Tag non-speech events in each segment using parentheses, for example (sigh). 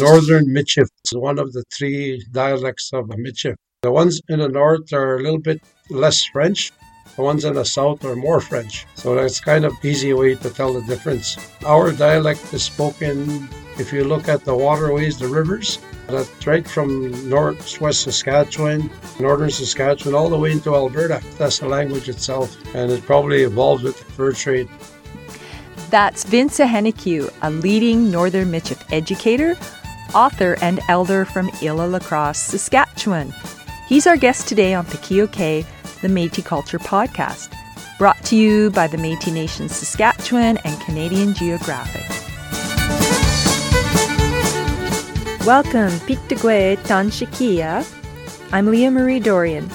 Northern Michif is one of the three dialects of Michif. The ones in the north are a little bit less French. The ones in the south are more French. So that's kind of easy way to tell the difference. Our dialect is spoken if you look at the waterways, the rivers, that's right from northwest Saskatchewan, northern Saskatchewan, all the way into Alberta. That's the language itself, and it probably evolved with the fur trade. That's Vince Ahenakew, a leading Northern Michif educator, author, and elder from Île Lacrosse, Saskatchewan. He's our guest today on Pikiok, the Métis Culture Podcast, brought to you by the Métis Nation Saskatchewan and Canadian Geographic. Welcome, Piktegwe Tanshikia. I'm Leah Marie Dorion.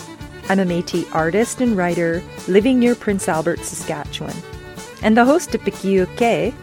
I'm a Métis artist and writer living near Prince Albert, Saskatchewan, and the host of Pikiok.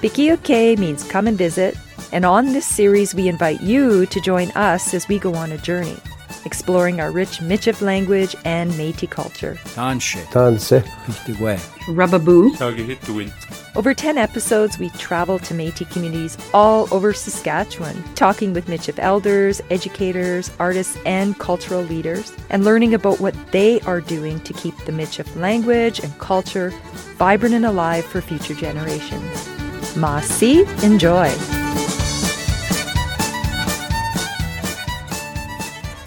Pikiok means come and visit, and on this series we invite you to join us as we go on a journey exploring our rich Michif language and Métis culture. Tanshe. Tanse. Piktigwe. Rababoo. Tagahituin. Over 10 episodes, we travel to Métis communities all over Saskatchewan, talking with Michif elders, educators, artists, and cultural leaders, and learning about what they are doing to keep the Michif language and culture vibrant and alive for future generations. Masi, enjoy!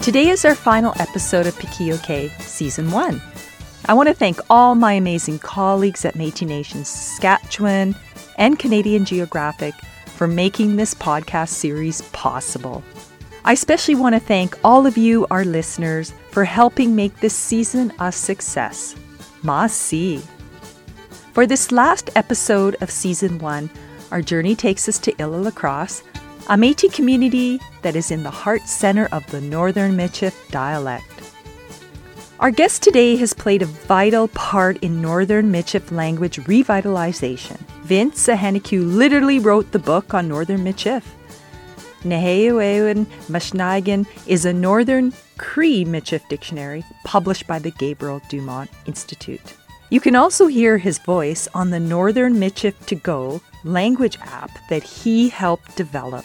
Today is our final episode of Pikiok Season 1. I want to thank all my amazing colleagues at Métis Nation Saskatchewan and Canadian Geographic for making this podcast series possible. I especially want to thank all of you, our listeners, for helping make this season a success. Masi. For this last episode of Season 1, our journey takes us to Île Lacrosse, a Métis community that is in the heart center of the Northern Michif dialect. Our guest today has played a vital part in Northern Michif language revitalization. Vince Ahenakew literally wrote the book on Northern Michif. Nehiyawewin Masinahikan is a Northern Cree Michif dictionary published by the Gabriel Dumont Institute. You can also hear his voice on the Northern Michif to Go language app that he helped develop.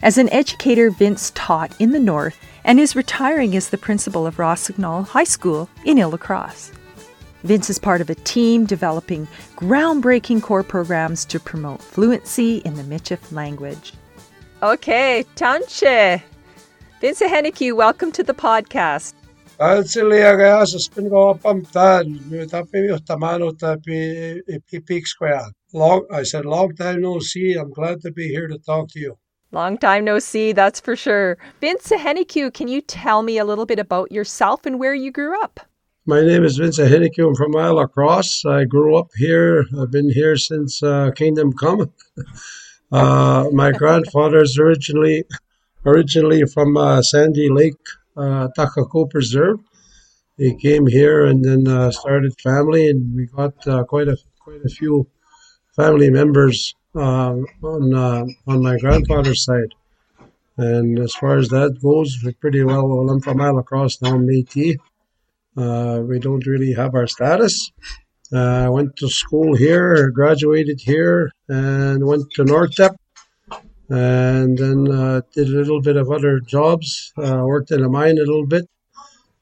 As an educator, Vince taught in the North and is retiring as the principal of Rossignol High School in Île Lacrosse. Vince is part of a team developing groundbreaking core programs to promote fluency in the Michif language. Okay, Tanche. Vince Ahenakew, welcome to the podcast. Altsilia gaya sa spin go up am tan. Tapi mi tamano tapi peak square. Long, I said, long time no see. I'm glad to be here to talk to you. Long time no see, that's for sure. Vince Ahenakew, can you tell me a little bit about yourself and where you grew up? My name is Vince Ahenakew. I'm from Île Lacrosse. I grew up here. I've been here since uh, Kingdom Come. (laughs) uh, my grandfather's originally originally from uh, Sandy Lake, uh, Ahtahkakoop Preserve. He came here and then uh, started family, and we got uh, quite a quite a few family members uh, on uh, on my grandfather's side. And as far as that goes, we're pretty well. I'm from Île Lacrosse now, Métis. Uh, we don't really have our status. I went to school here, graduated here, and went to Nortep. And then uh, did a little bit of other jobs, uh, worked in a mine a little bit.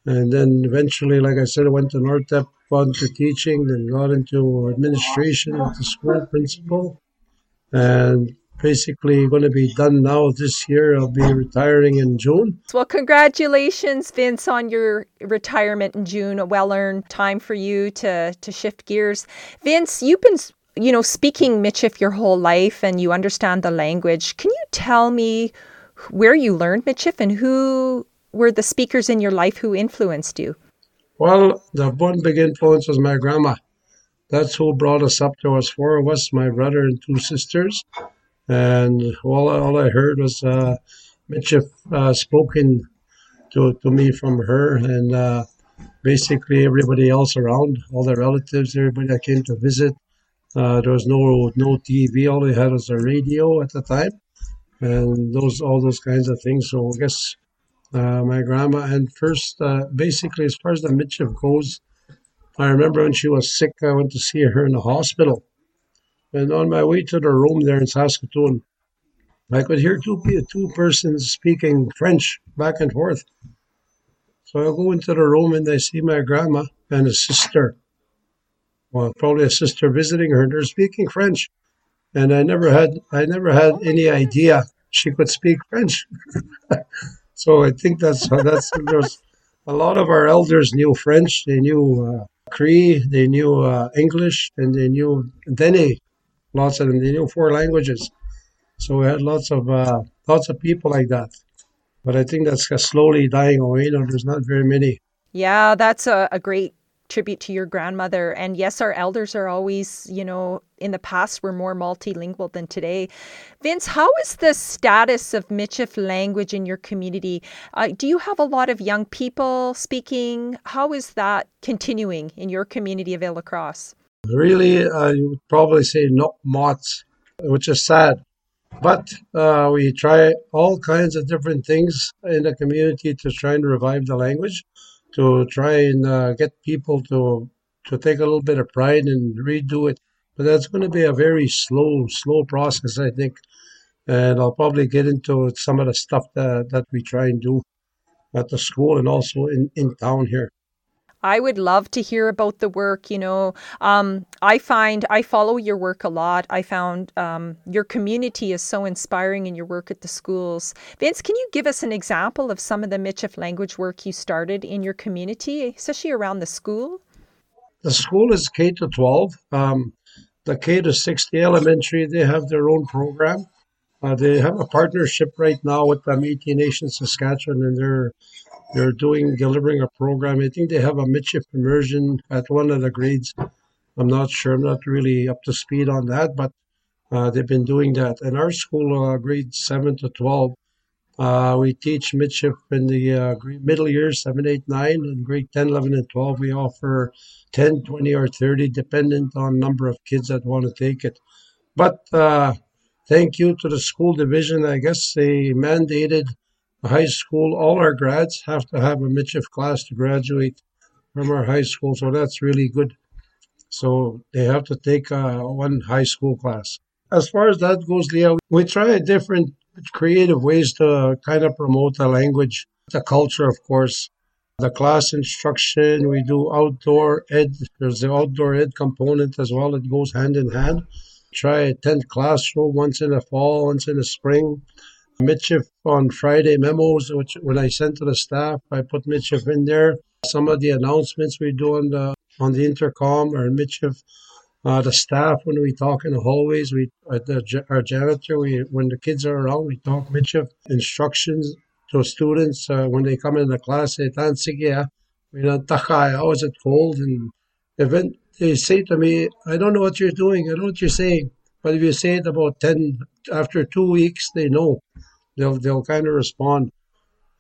And then eventually, like I said, I went to Nortep, got to teaching, then got into administration, into school principal and basically going to be done now this year. I'll be retiring in June. Well, congratulations, Vince, on your retirement in June. A well-earned time for you to to shift gears. Vince, you've been you know speaking Michif your whole life, and you understand the language. Can you tell me where you learned Michif and who were the speakers in your life who influenced you? Well, the one big influence was my grandma. That's who brought us up. There was four of us, my brother and two sisters, and all, all I heard was uh, Michif uh, spoken to, to me from her, and uh, basically everybody else around, all the relatives, everybody that came to visit. Uh, there was no no TV. All they had was a radio at the time, and those all those kinds of things. So I guess uh, my grandma and first, uh, basically, as far as the Michif goes, I remember when she was sick, I went to see her in the hospital. And on my way to the room there in Saskatoon, I could hear two two persons speaking French back and forth. So I go into the room and I see my grandma and a sister. Well, probably a sister visiting her. and They're speaking French, and I never had I never had any idea she could speak French. (laughs) so I think that's that's there's a lot of our elders knew French. They knew uh, Cree. They knew uh, English, and they knew Dene. Lots of them. They knew four languages. So we had lots of uh, lots of people like that. But I think that's slowly dying away. Now there's not very many. Yeah, that's a, a great tribute to your grandmother. And yes, our elders are always, you know, in the past were more multilingual than today. Vince, how is the status of Michif language in your community? Uh, do you have a lot of young people speaking? How is that continuing in your community of La Crosse? Really, uh, you would probably say not much, which is sad. But uh, we try all kinds of different things in the community to try and revive the language, to try and uh, get people to to take a little bit of pride and redo it. But that's going to be a very slow, slow process, I think. And I'll probably get into some of the stuff that, that we try and do at the school and also in, in town here. I would love to hear about the work. You know, um, I find I follow your work a lot. I found um, your community is so inspiring in your work at the schools. Vince, can you give us an example of some of the Michif language work you started in your community, especially around the school? The school is K to 12. Um, the K to 6, the elementary, they have their own program. Uh, they have a partnership right now with the Métis Nation Saskatchewan, and they're they're doing delivering a program. I think they have a Michif immersion at one of the grades. I'm not sure. I'm not really up to speed on that, but uh, they've been doing that. In our school, uh, grades seven to twelve, uh, we teach Michif in the uh, middle years, 7, 8, 9, and grade 10, 11, and 12. We offer 10, 20, or 30, dependent on number of kids that want to take it. But uh, thank you to the school division. I guess they mandated high school, all our grads have to have a Michif class to graduate from our high school. So that's really good. So they have to take uh, one high school class. As far as that goes, Leah, we try different creative ways to kind of promote the language, the culture, of course, the class instruction. We do outdoor ed. There's the outdoor ed component as well. It goes hand in hand. Try a tent classroom once in the fall, once in the spring. Michif on Friday memos, which when I sent to the staff, I put Michif in there. Some of the announcements we do on the on the intercom are Michif, Uh, the staff when we talk in the hallways, we uh, the, our janitor, we when the kids are around, we talk Michif instructions to students uh, when they come in the class. They "Tansigia, we don't How is it cold?" And even they say to me, "I don't know what you're doing. I don't know what you're saying." But if you say it about ten after two weeks, they know they'll they'll kind of respond.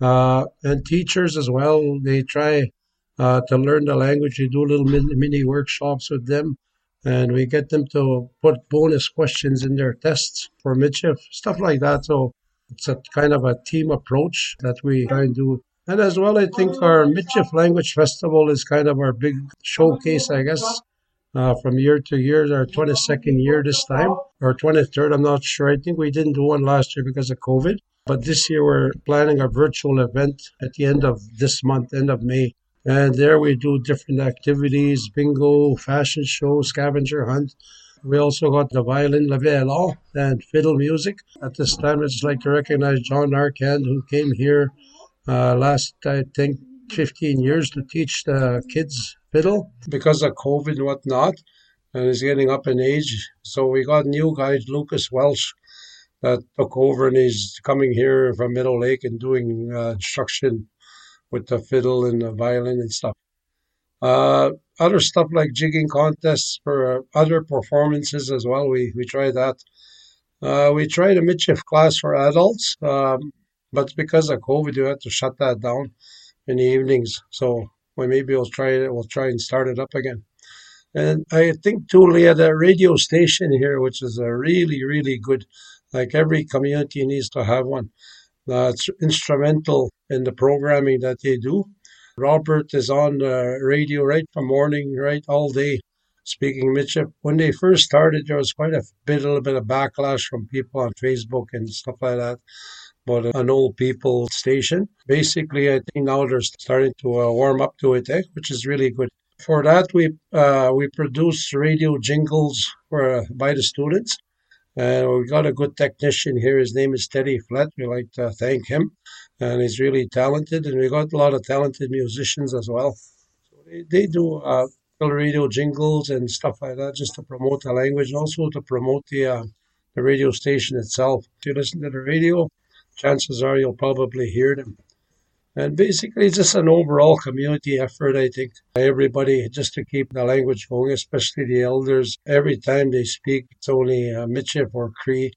Uh, and teachers as well, they try uh, to learn the language. We do little mini, mini workshops with them, and we get them to put bonus questions in their tests for Michif, stuff like that. So it's a kind of a team approach that we try and do. And as well, I think our Michif Language Festival is kind of our big showcase, I guess, uh, from year to year, our 22nd year this time, or 23rd, I'm not sure. I think we didn't do one last year because of COVID. But this year we're planning a virtual event at the end of this month, end of May. And there we do different activities, bingo, fashion show, scavenger hunt. We also got the violin, la violon, and fiddle music. At this time, I'd just like to recognize John Arcand, who came here uh, last, I think, 15 years to teach the kids fiddle because of COVID and whatnot, and he's getting up in age. So we got new guy, Lucas Welsh, that took over and he's coming here from Middle Lake and doing uh, instruction with the fiddle and the violin and stuff. Uh, other stuff like jigging contests for uh, other performances as well. We we try that. Uh, we tried a Michif class for adults, um, but because of COVID, we had to shut that down in the evenings. So well, maybe we'll try it. We'll try and start it up again. And I think too, we Leah, the radio station here, which is a really, really good, like every community needs to have one. Uh, instrumental in the programming that they do. Robert is on the radio right from morning, right all day, speaking Michif. When they first started, there was quite a bit, a little bit of backlash from people on Facebook and stuff like that. But an old people station. Basically, I think now they're starting to uh, warm up to it, eh? which is really good. For that, we uh, we produce radio jingles for by the students. And we got a good technician here. His name is Teddy Flett. We like to thank him, and he's really talented. And we got a lot of talented musicians as well. So they, they do uh, radio jingles and stuff like that, just to promote the language, and also to promote the uh, the radio station itself. If you listen to the radio, chances are you'll probably hear them. And basically, just an overall community effort, I think. Everybody, just to keep the language going, especially the elders. Every time they speak, it's only uh, Michif or Cree,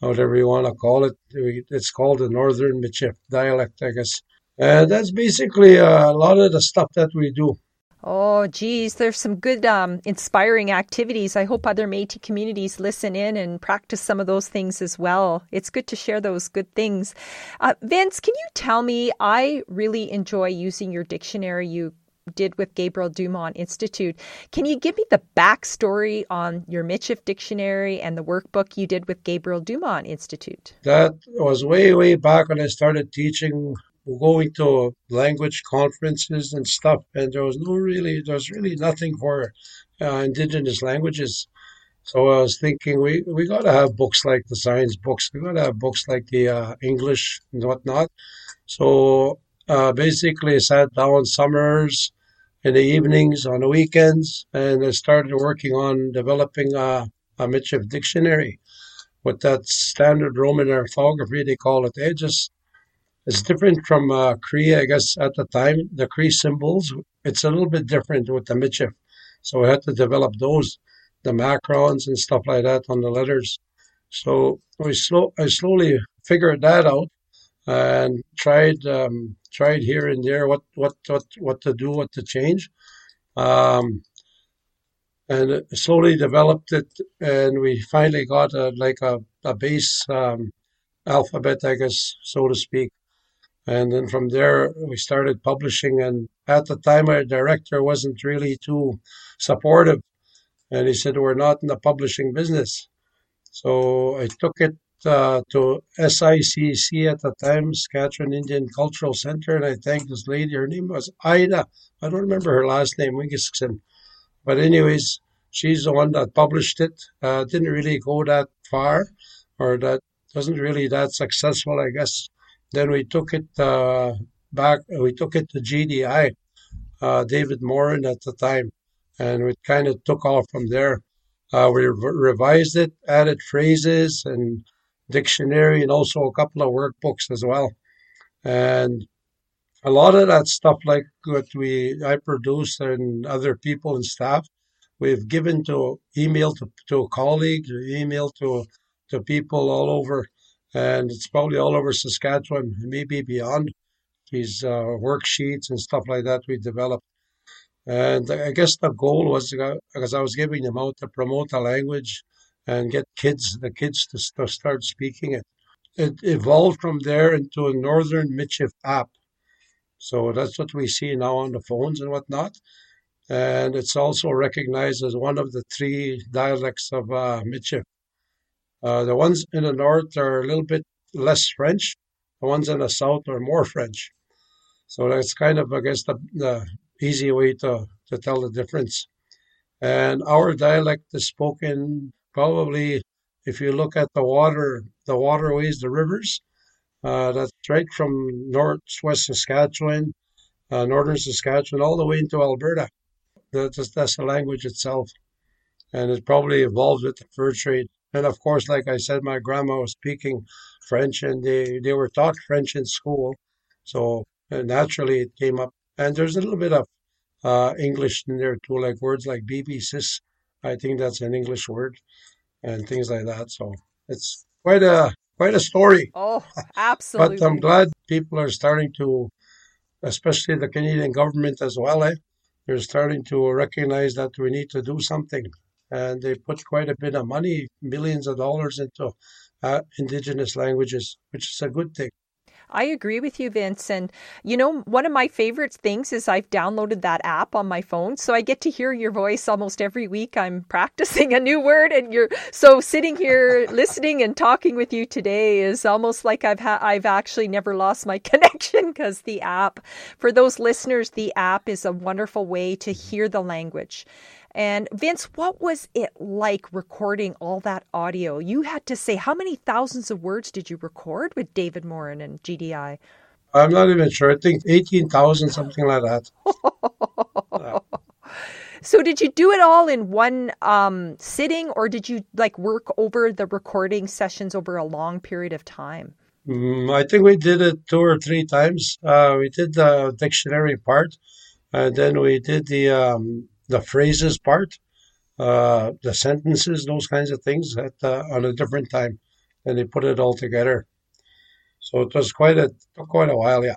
whatever you want to call it. It's called the Northern Michif dialect, I guess. And that's basically uh, a lot of the stuff that we do. Oh, geez, there's some good, um, inspiring activities. I hope other Métis communities listen in and practice some of those things as well. It's good to share those good things. Uh, Vince, can you tell me? I really enjoy using your dictionary you did with Gabriel Dumont Institute. Can you give me the backstory on your Michif dictionary and the workbook you did with Gabriel Dumont Institute? That was way, way back when I started teaching going to language conferences and stuff, and there was no really, there's really nothing for uh, indigenous languages. So I was thinking, we we got to have books like the science books. We got to have books like the uh, English and whatnot. So uh, basically, I sat down summers, in the evenings, on the weekends, and I started working on developing a, a Michif dictionary with that standard Roman orthography they call it. They just it's different from uh, Cree, I guess, at the time. The Cree symbols, it's a little bit different with the Michif. So we had to develop those, the macrons and stuff like that on the letters. So we slow, I slowly figured that out and tried um, tried here and there what, what, what, what to do, what to change. Um, and slowly developed it, and we finally got a, like a, a base um, alphabet, I guess, so to speak. And then from there, we started publishing. And at the time, our director wasn't really too supportive. And he said, We're not in the publishing business. So I took it uh, to SICC at the time, Saskatchewan Indian Cultural Center, and I thanked this lady. Her name was Ida. I don't remember her last name, Wingisson. But, anyways, she's the one that published it. Uh, didn't really go that far, or that wasn't really that successful, I guess. Then we took it uh, back. We took it to GDI, uh, David Morin at the time, and we kind of took off from there. Uh, we re- revised it, added phrases and dictionary, and also a couple of workbooks as well. And a lot of that stuff, like what we I produce and other people and staff, we've given to email to, to colleagues, email to to people all over and it's probably all over Saskatchewan, maybe beyond. These uh, worksheets and stuff like that we developed. And I guess the goal was because I was giving them out to promote the language and get kids, the kids to, to start speaking it. It evolved from there into a Northern Michif app. So that's what we see now on the phones and whatnot. And it's also recognized as one of the three dialects of uh, Michif. Uh, the ones in the north are a little bit less French. The ones in the south are more French. So that's kind of, I guess, the, the easy way to, to tell the difference. And our dialect is spoken probably, if you look at the water, the waterways, the rivers, uh, that's right from northwest Saskatchewan, uh, northern Saskatchewan, all the way into Alberta. That's, that's the language itself. And it probably evolved with the fur trade. And of course, like I said, my grandma was speaking French and they, they were taught French in school. So naturally it came up. And there's a little bit of uh, English in there too, like words like baby sis. I think that's an English word and things like that. So it's quite a quite a story. Oh, absolutely. (laughs) but I'm glad people are starting to, especially the Canadian government as well. Eh? They're starting to recognize that we need to do something and they put quite a bit of money, millions of dollars into uh, indigenous languages, which is a good thing. I agree with you, Vince. And, you know, one of my favorite things is I've downloaded that app on my phone. So I get to hear your voice almost every week. I'm (laughs) practicing a new word. And you're so sitting here (laughs) listening and talking with you today is almost like I've had, I've actually never lost my (laughs) connection because the app, for those listeners, the app is a wonderful way to hear the language. And Vince, what was it like recording all that audio? You had to say, how many thousands of words did you record with David Morin and GDI? I'm not even sure. I think 18,000, something like that. yeah. (laughs) So did you do it all in one um, sitting or did you like work over the recording sessions over a long period of time? Mm, I think we did it two or three times. Uh, we did the dictionary part and then we did the um, the phrases part, uh, the sentences, those kinds of things at, uh, on a different time, and they put it all together. So it was quite a quite a while, yeah.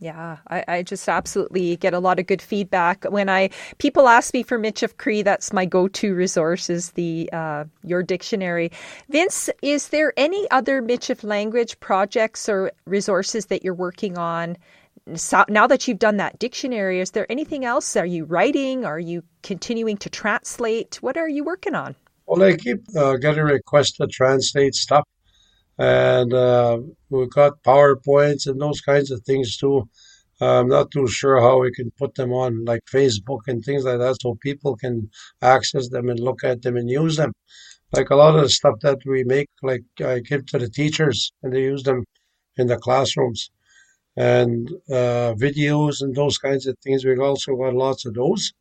Yeah, I, I, just absolutely get a lot of good feedback when I people ask me for Michif Cree. That's my go-to resource is the uh, your dictionary. Vince, is there any other Michif language projects or resources that you're working on so now that you've done that dictionary, is there anything else? Are you writing? Are you continuing to translate? What are you working on? Well, I keep uh, getting requests to translate stuff, and uh, we've got PowerPoints and those kinds of things too. I'm not too sure how we can put them on like Facebook and things like that so people can access them and look at them and use them. Like a lot of the stuff that we make, like I give to the teachers and they use them in the classrooms and uh, videos and those kinds of things. We've also got lots of those,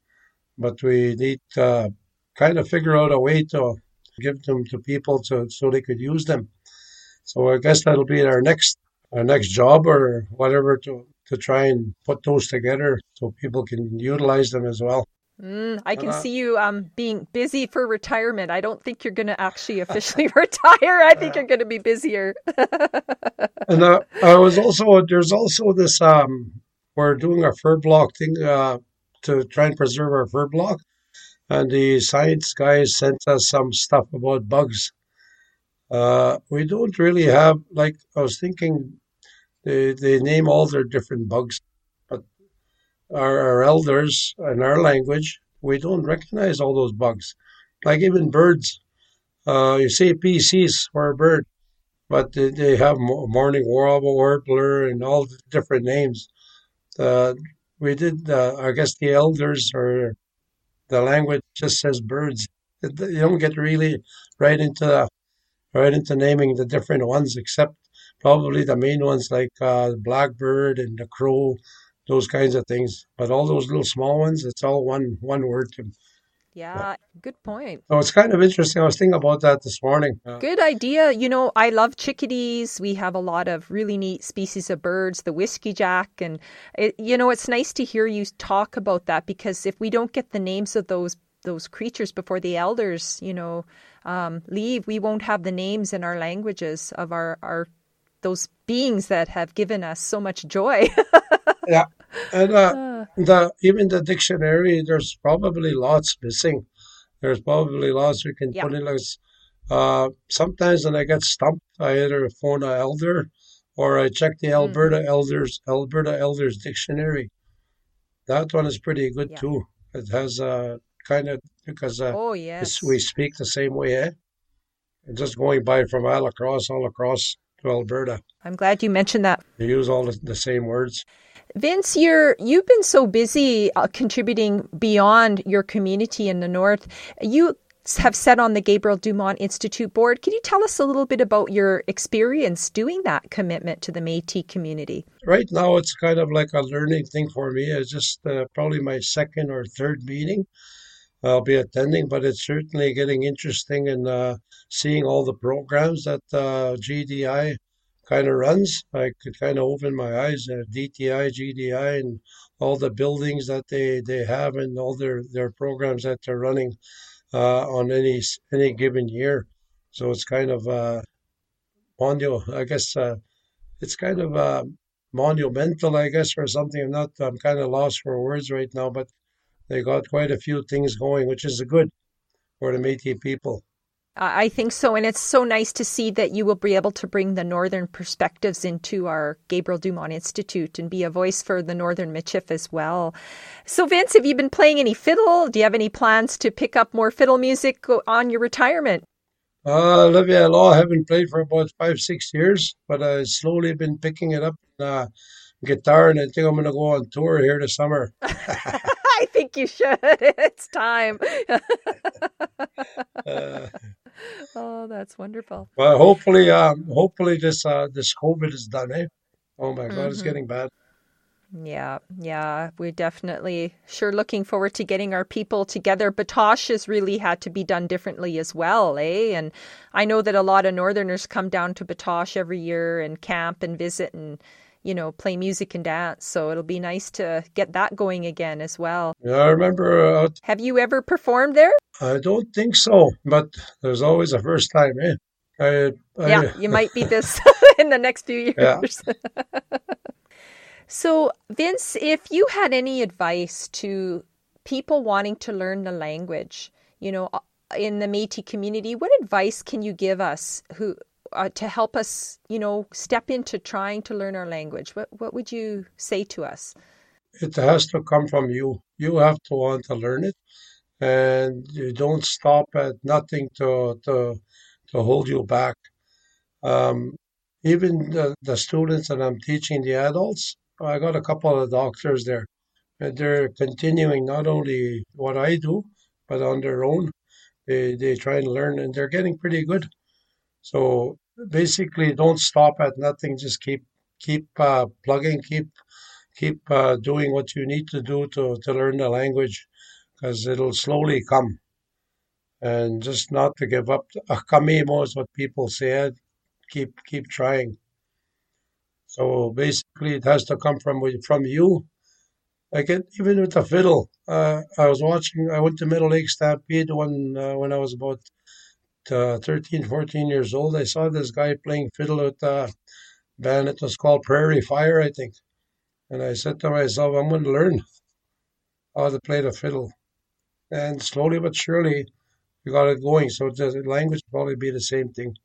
but we need to kind of figure out a way to give them to people to, so they could use them. So I guess that'll be our next our next job or whatever to to try and put those together so people can utilize them as well. Mm, I can uh, see you um, being busy for retirement. I don't think you're going to actually (laughs) officially (laughs) retire. I think you're going to be busier. (laughs) and uh, I was also there's also this um, we're doing a fur block thing uh, to try and preserve our fur block, and the science guys sent us some stuff about bugs. Uh, we don't really have like I was thinking. They they name all their different bugs our, our elders and our language, we don't recognize all those bugs. Like even birds, uh, you say PCs for a bird, but they, have morning warble, warbler, and all the different names. Uh, we did, uh, I guess the elders or the language just says birds. You don't get really right into right into naming the different ones, except probably the main ones like uh, blackbird and the crow those kinds of things. But all those little small ones, it's all one one word to. Yeah, good point. So it's kind of interesting. I was thinking about that this morning. Uh, good idea. You know, I love chickadees. We have a lot of really neat species of birds, the whiskey jack, and it, you know, it's nice to hear you talk about that because if we don't get the names of those those creatures before the elders, you know, um, leave, we won't have the names in our languages of our our those beings that have given us so much joy. (laughs) yeah, and uh, the even the dictionary, there's probably lots missing. There's probably lots we can yeah. put in. Like, uh, sometimes when I get stumped, I either phone an elder or I check the Alberta mm. Elders Alberta Elders Dictionary. That one is pretty good yeah. too. It has a uh, kind of because uh, oh yes, we speak the same way. Eh? And just going by from all across, all across to Alberta. I'm glad you mentioned that. They use all the, the same words. Vince, you're you've been so busy uh, contributing beyond your community in the north. You have sat on the Gabriel Dumont Institute board. Can you tell us a little bit about your experience doing that commitment to the Métis community? Right now, it's kind of like a learning thing for me. It's just uh, probably my second or third meeting I'll be attending, but it's certainly getting interesting and uh, seeing all the programs that uh, GDI kind of runs. I could kind of open my eyes at DTI, GDI, and all the buildings that they, they have and all their, their programs that they're running uh, on any any given year. So it's kind of uh. I guess uh, it's kind of uh, monumental, I guess, or something. I'm not. I'm kind of lost for words right now, but they got quite a few things going, which is good for the Métis people. I think so. And it's so nice to see that you will be able to bring the Northern perspectives into our Gabriel Dumont Institute and be a voice for the Northern Michif as well. So, Vince, have you been playing any fiddle? Do you have any plans to pick up more fiddle music on your retirement? Uh, Olivia Law, I haven't played for about five, six years, but I've slowly been picking it up uh, guitar, and I think I'm going to go on tour here this summer. (laughs) I think you should. (laughs) It's time. (laughs) uh, oh, that's wonderful. Well, hopefully, um, hopefully this uh, this COVID is done. Eh? Oh my God, mm-hmm. it's getting bad. Yeah, yeah, we're definitely sure looking forward to getting our people together. Batoche has really had to be done differently as well, eh? And I know that a lot of Northerners come down to Batoche every year and camp and visit and you know play music and dance. So it'll be nice to get that going again as well. Yeah, I remember. Uh, Have you ever performed there? I don't think so, but there's always a first time, eh? I, I, yeah, you might be this (laughs) (laughs) in the next few years. Yeah. (laughs) So, Vince, if you had any advice to people wanting to learn the language, you know, uh, in the Métis community, what advice can you give us who uh, to help us, you know, step into trying to learn our language? What what would you say to us? It has to come from you. You have to want to learn it, and you don't stop at nothing to to to hold you back. Um, even the, the students that I'm teaching, the adults, I got a couple of doctors there, and they're continuing not only what I do, but on their own. They they try and learn, and they're getting pretty good. So basically, don't stop at nothing. Just keep keep uh, plugging, keep keep uh, doing what you need to do to to learn the language, because it'll slowly come. And just not to give up. Akamimo is what people say. Keep keep trying. So basically, it has to come from from you. Like it, even with the fiddle, uh, I was watching. I went to Middle Lake Stampede when uh, when I was about uh, 13, 14 years old. I saw this guy playing fiddle with a band. It was called Prairie Fire, I think. And I said to myself, I'm going to learn how to play the fiddle. And slowly but surely, we got it going. So the language probably be the same thing.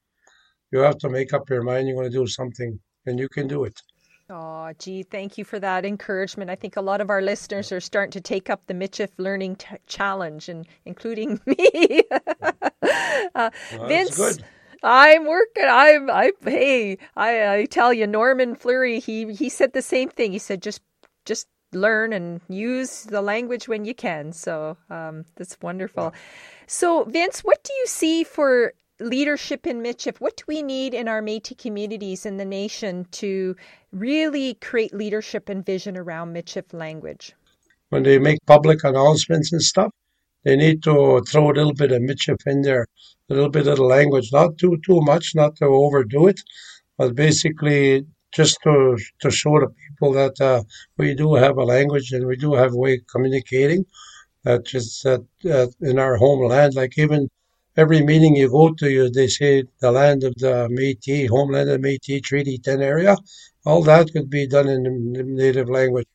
You have to make up your mind you're going to do something and you can do it. Oh, gee, thank you for that encouragement. I think a lot of our listeners are starting to take up the Michif Learning t- Challenge, and including (laughs) me. (laughs) uh, well, Vince, good. I'm working. I'm. I hey, I, I tell you, Norman Fleury. He he said the same thing. He said just just learn and use the language when you can. So um, that's wonderful. Yeah. So Vince, what do you see for leadership in Michif. What do we need in our Métis communities in the nation to really create leadership and vision around Michif language? When they make public announcements and stuff, they need to throw a little bit of Michif in there, a little bit of the language, not too too much, not to overdo it, but basically just to to show the people that uh, we do have a language and we do have a way of communicating. That just that uh, in our homeland, like even every meeting you go to, you, they say the land of the Métis, homeland of Métis, Treaty 10 area. All that could be done in the native language.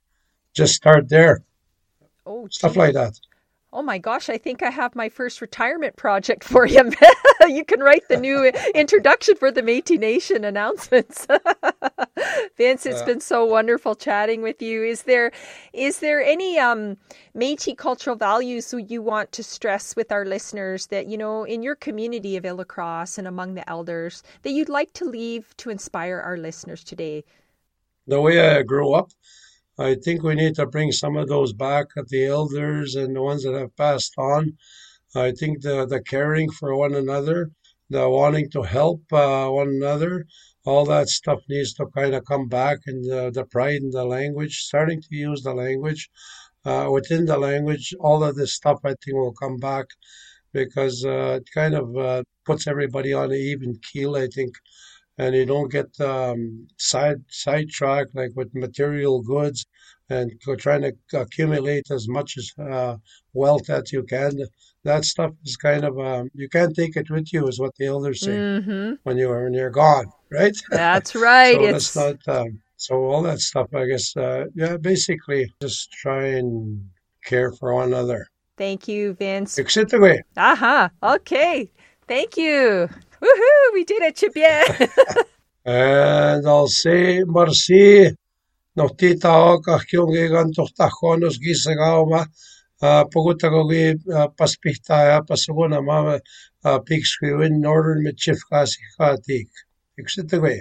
Just start there. Oh, stuff like that. Oh my gosh, I think I have my first retirement project for you. (laughs) you can write the new introduction for the Métis Nation announcements. (laughs) Vince, it's uh, been so wonderful chatting with you. Is there is there any um Métis cultural values you want to stress with our listeners that, you know, in your community of Île-à-Crosse and among the elders that you'd like to leave to inspire our listeners today? The way I grew up, I think we need to bring some of those back at the elders and the ones that have passed on. I think the, the caring for one another, the wanting to help uh, one another, all that stuff needs to kind of come back and the, the pride in the language, starting to use the language. Uh, within the language, all of this stuff I think will come back because uh, it kind of uh, puts everybody on an even keel, I think and you don't get um, side sidetracked like with material goods and trying to accumulate as much as uh, wealth as you can. That stuff is kind of um, you can't take it with you, is what the elders say mm-hmm. when you're when you're gone, right? (laughs) That's right. so it's... that's not. Um, so all that stuff, I guess. Uh, yeah, basically, just try and care for one another. Thank you, Vince. Exit away. Aha. Uh-huh. Okay. Thank you. Woohoo! We did it, Chipye. (laughs) And I'll say merci. Nog tita ka kyung ge gan pogotovo पस्पिकता पशुओं नमः peak स्क्वेन नॉर्डन में chief का सिखाती एक से तो गए